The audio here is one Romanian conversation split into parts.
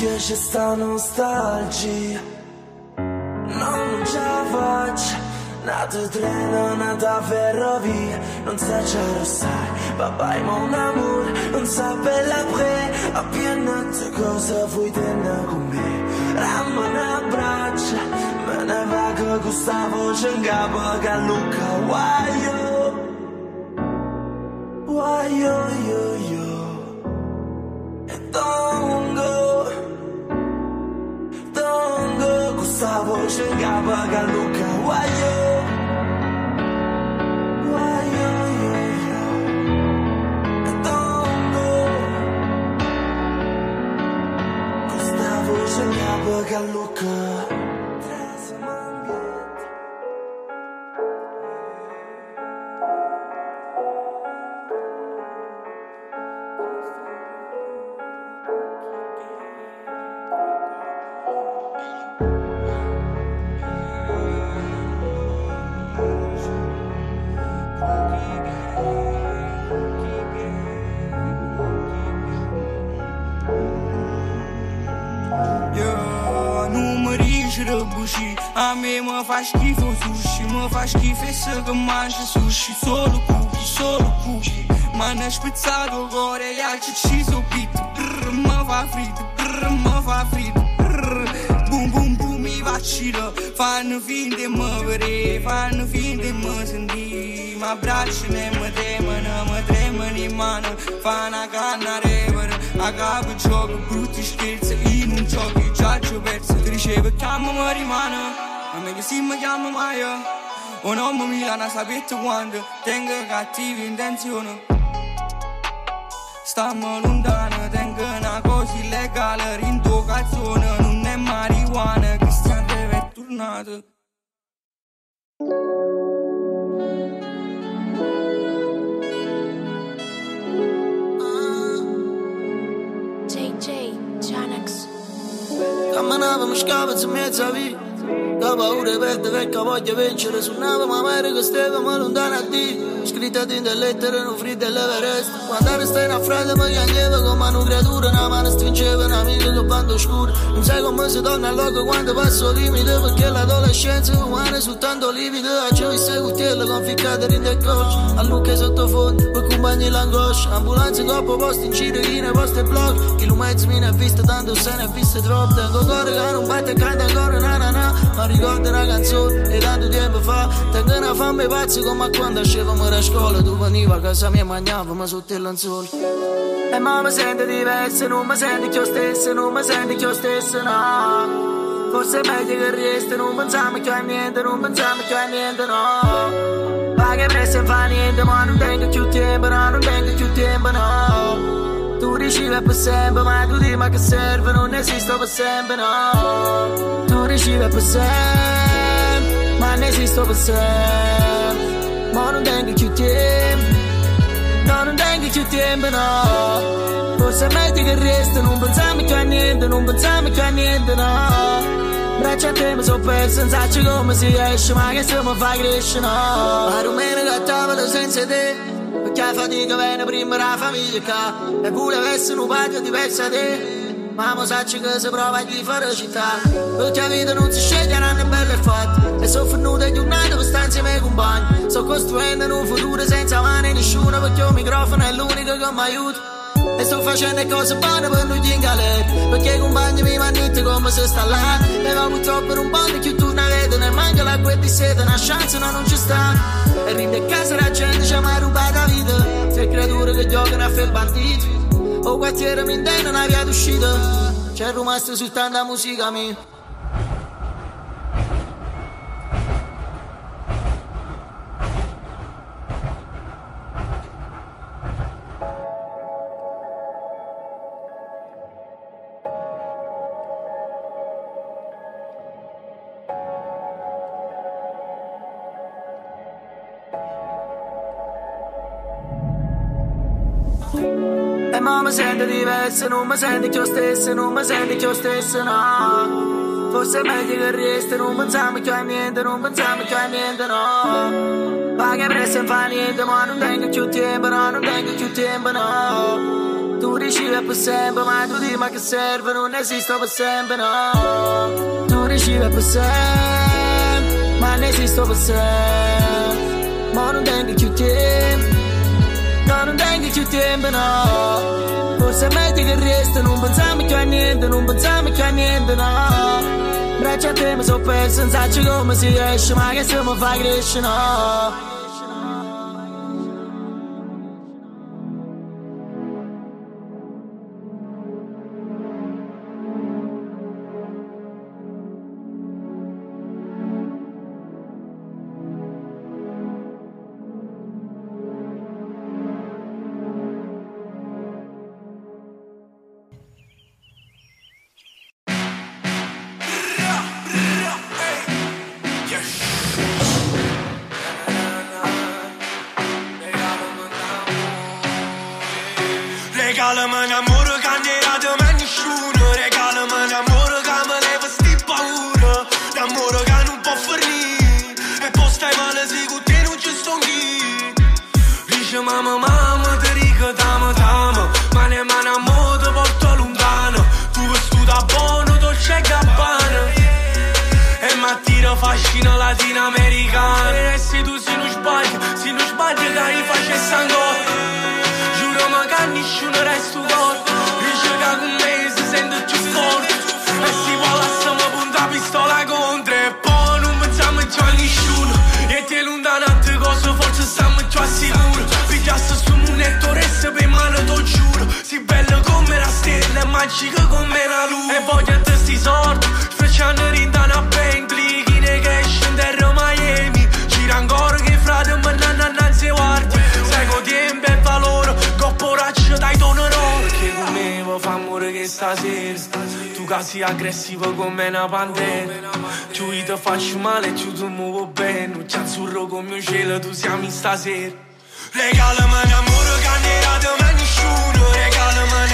non faccio Rinda all'occhio c'è sta nostalgia Non ce la faccio Nato treno, nata ferrovia Non sa già lo sai Papà è mon amore Non sa bella pre Appena cosa vuoi tenere con me Ramma un abbraccio Me ne va che questa voce in capo Che Luca guaio Guaio io io E don't sabor chegava a Galuca, uaiô. bushi Ame faz faci chiful sushi Mă faci chife să gămașă sushi Solo cuchi, solo cuchi Mă-n șpițat o gore Ia ce și zopit. Brr, mă va frit Brr, mă va frito Brr, bum bum bum mi vacilă. Fan vinde mă vre Fan vinde mă zândit Mă abbracciano e mă tremano Mă tremano in mano Fanno a canna rever A capo gioco brutti scherzi In un gioco io già ci ho perso Ti ricevo e chiamo ma rimane Ma meglio sì mi chiamo Maia. Un uomo Milano sapete quando Tengo cattive intenzioni Stiamo lontano, tengo una cosa illegale Rintocazione, non è marijuana Cristian deve è tornato JJ, me, aber mich gab es mir. Paura di perdere, che voglio vincere Suonava ma America, stava lontano a Dio Scritta in lettere, non fredde all'Everest Quando stai in affronta mi piangeva come una creatura Una mano stringeva, una amica con bando scuro Non sai come si torna al loco quando passo il limite Perché l'adolescenza umana è soltanto limite A ciò sei cutiello conficcate in del coach A Luca sottofondo, per compagni l'angoscia Ambulanze coppo posti in giro, chi ne posti e blog Chi lo mezzo mi ne ha visto tanto se ne ha visto troppo Tengo cuore che non batte e canta ancora na na na. Ma ricordo canzone e tanto tempo fa. Tengo una fame pazza come quando scendevamo da scuola. Tu venivi a casa mia e mangiavamo sotto il lenzuolo. E ma mi sento diverso, non mi sento più stesso Non mi sento più stesso, no. Forse è meglio che resti, non pensiamo più a niente, non pensiamo più a niente, no. Che presto non fa niente, ma non tengo più tempo, no, non tengo più tempo, no. Tu dici che per sempre, ma tu dimmi che serve, non esisto per sempre, no Che per sempre, ma non esisto per sempre. Ma non tengo più tempo No, non tengo più tempo, no. Forse è meglio che resti, non pensiamo più a niente, non pensiamo più a niente, no. Braccia a te mi so perso, non so come si esce, ma che se mi fa crescere, no. Ma che a tavola senza te Perché la fatica viene prima la famiglia E pure avesse un patio diverso da te Mamma sa che si prova fare città Perché la vita non si sceglie, non è bella e fatta E sono venuta giornate per stare insieme ai compagni Sto costruendo un futuro senza mani nessuno Perché il microfono è l'unico che mi aiuta. E sto facendo cose buone per non in galera. Perché i compagni mi mannite come se sta là E ma purtroppo per un po' che tu ne vedi Ne manca la quel di sete, una chance no, non ci sta. E rinde a casa la gente ci ha mai rubato la vita. Se creature che giocano a fare banditi O quartiere mi intende una via d'uscita. C'è rimasto soltanto la musica mia ma mi sento diverso, non mi sento più stesso, non mi sento più stesso, no Forse è meglio che resti, non pensiamo più a niente, non pensiamo più a niente, no che presto non fa niente, ma non tengo più tempo, no, non tengo più tempo, no Tu che per sempre, ma tu dimmi che serve, non esisto per sempre, no. Tu che per sempre, ma non esisto per sempre. Ma non tengo più tempo, più tempo, no. Forse è meglio che resta, non pensiamo più a niente, non pensiamo più a niente, no. Braccia a te mi sono perso, non so come si esce, ma che se mi fa crescere, no. Regală-mă neamură ca nerată mea niciună Regală-mă neamură ca mă le văsti paură Neamură ca nu pot fărni E poți stai male se con te non nu ce s-o mamma Grijă mamă, mamă, tărică, damă, damă Mane, a modo porto lontano Tu văstuta bonă, dolce gabbana E mi mattina fascina latinoamericana E se tu si non sbagli, si non sbagli che hai face sangue ma nessuno resta corto Dice che con me si sente più forte E si vuole lasciamo punta pistola contro E poi non pensiamo già a nessuno E te lontanate cose forse stiamo più al sicuro Pigliasse su un netto resta per mano te giuro Si bella come la stella e magica come la luna Tu che sei aggressivo come una pantera Tu ti faccio male e tu ti muovo bene Non c'è azzurro come un cielo tu siamo stasera Regalami un amore che non era da me nessuno Regalami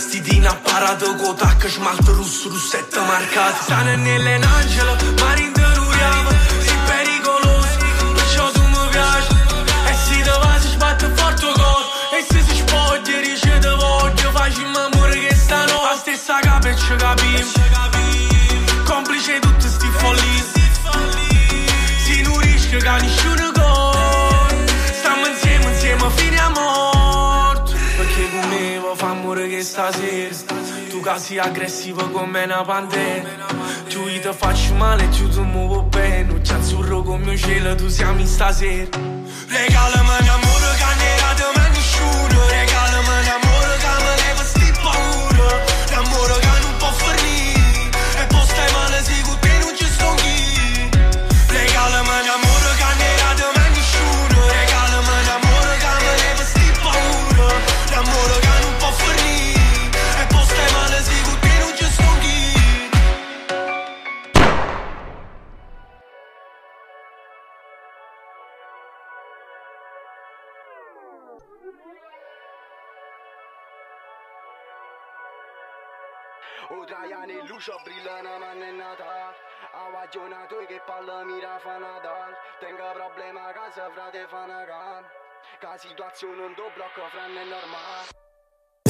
provocante, vestitini a parata Con tacca, smalto rosso, rossetta marcata Stanno nell'angelo, mari interuriamo Si pericoloso, perciò tu mi piaci E si te va, si sbatte forte cor E se si spoglia, dice te voglio Facciamo amore che stanotte La stessa capa e ci capim Complice tutte sti follie Si non rischia che amore che stasera. Tu che sei aggressivo come una pantera. Tu io ti faccio male tu ti muovo bene. C'è azzurro come un cielo, tu siamo stasera. Regalami un amore che non era da me nessuno A guagionato che palla mira fa Nadal Tengo problema a casa frate fa una can Ca situazione non do blocco franno è normale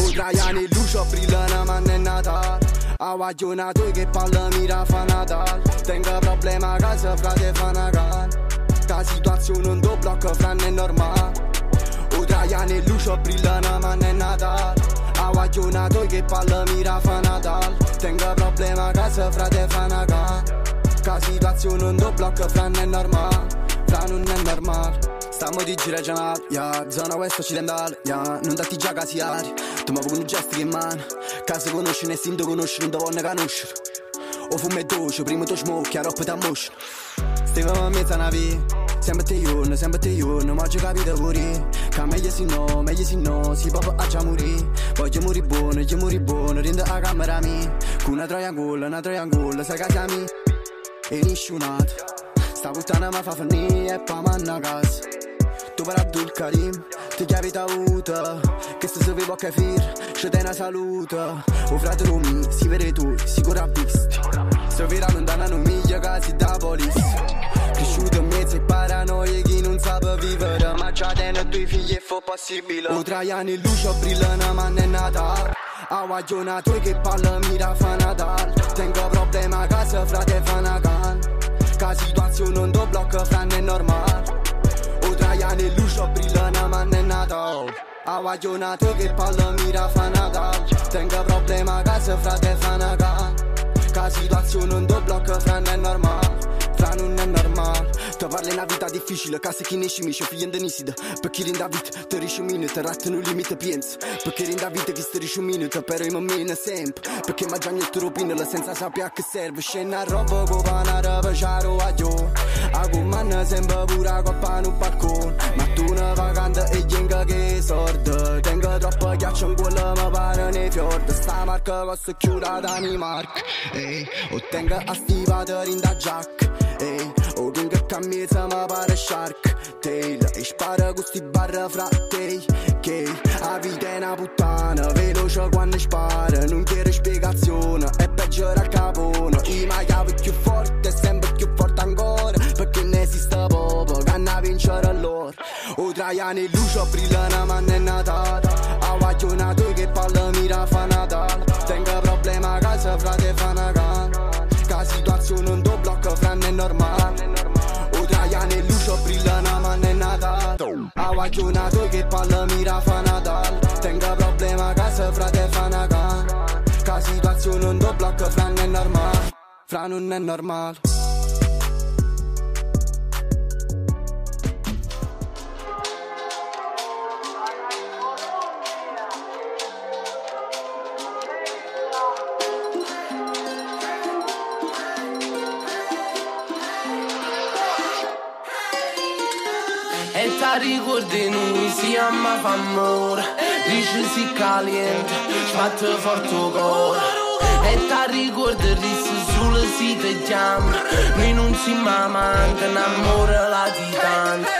O Traiani luce brilla una mannennata A guagionato che palla mira fa Nadal Tengo problema a casa frate fa una can Ca situazione non do blocco franno è normale O Traiani luce brilla una mannennata A guagionato che palla mira fa Nadal Tengo problema a casa frate fa una can Ca situațiul un do blocco, fran nu e normal Fra nu e normal. Stiamo di gira già, ya zona west occidentale, ya non dati già casi ari, tu mi con gesti che man, caso conosci, ne sinto conosci, non dovonne conoscere. O fumo e dolce, prima tu smocchi, a roppa da moscia. Stiamo in mezzo a una via, Sempre te giorno, sempre te giorno, ma ci capito pure Che meglio se no, meglio se no, si proprio a già morì Voglio morire buono, io morire buono, rindo a camera mia. Con una troia in gola, una troia in gola, sai casa mia E nisciunato Sta puttana mi fa finire e pa manna casa Tu per Abdul Karim Ti chiavi avuta Che se se vivo a kefir C'è te una salute O fratello mio, si vede tu, sicuro ha visto Se vira lontana non miglia casi da polizia Cresciuto in mezzo ai paranoie chi non sa vivere Ma già tenne due figli e fu possibile O tra gli anni luce brillano ma non è Natale a guagliona tu che parla mira fa Natale Tengo problema a casa frate Natale a guagliona tu che parla mira fa Natale Tengo problema a casa frate fa una can Ca situazione non do blocco fra non è normale Fra non è Stavarle na vita difficile, dificilă Ca să chinești mi și fie nisidă Pe chirin David, tărișu mine Tărat nu limită piens Pe chirin David, că stărișu mine Tăperoi mă mine semp Pe chema geanul turopină La senza așa pia că servă Scena robă, gobana răbă, jaru, adio Acum ană se îmbăbura copa nu balcon Ma tu ne vacantă e gengă che sordă Gengă tropă gheață în gulă mă bară ne fior De sta marcă vă să chiura da ni marc Ei, o tengă astivată rinda jack. Ei, o che cammina mi pare shark Tail, e spara con sti barra fra te Che a vita è una puttana Veloce quando spara, non chiede spiegazione È peggio al capone I ma chiave più forte, sempre più forte ancora Perché ne esiste proprio, che hanno vincere loro O tra gli anni luce brillano ma non è Natale A A guagliona tu che parla mira fa Natale Tengo problema a casa frate fa una can Ca situazione non do blocco fra non è normale Fra non è normale E ta ricordi noi siamo fa amore Dici si caliente, sbatte forte il cuore E ta ricordi risi sulle site chiama Noi non si manca, innamora la titana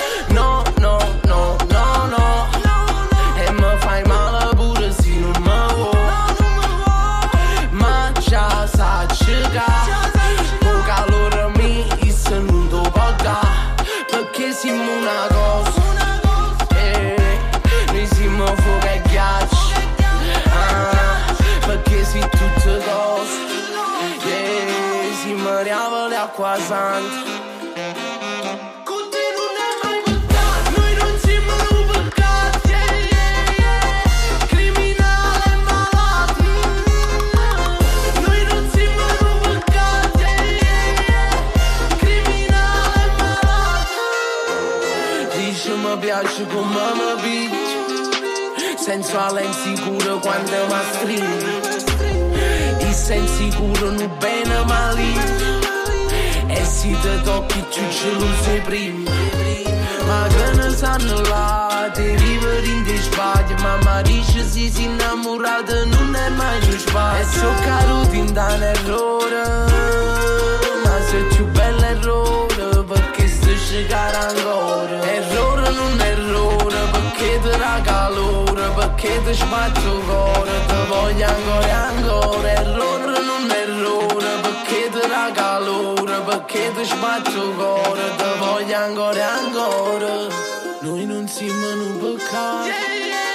mi piace come mi picchia Sensuale e insicuro quando mi stringe E sei insicuro non bene ma lì Decidă topiciul și nu se prim Magana s-a anulat Derivă din deșbate Mama rișă zis inamorată Nu ne mai nu-și bate E o caro din dan eroră Ma să ciu bella eroră Perché se chegar gara ancora Eroră nu errore, Perché te dá caloră Perché te sbatto ora Te voglio ancora Kiedyś The boy to wojan gorę, gorę. No i nun cimanu boka. Yeah, yeah.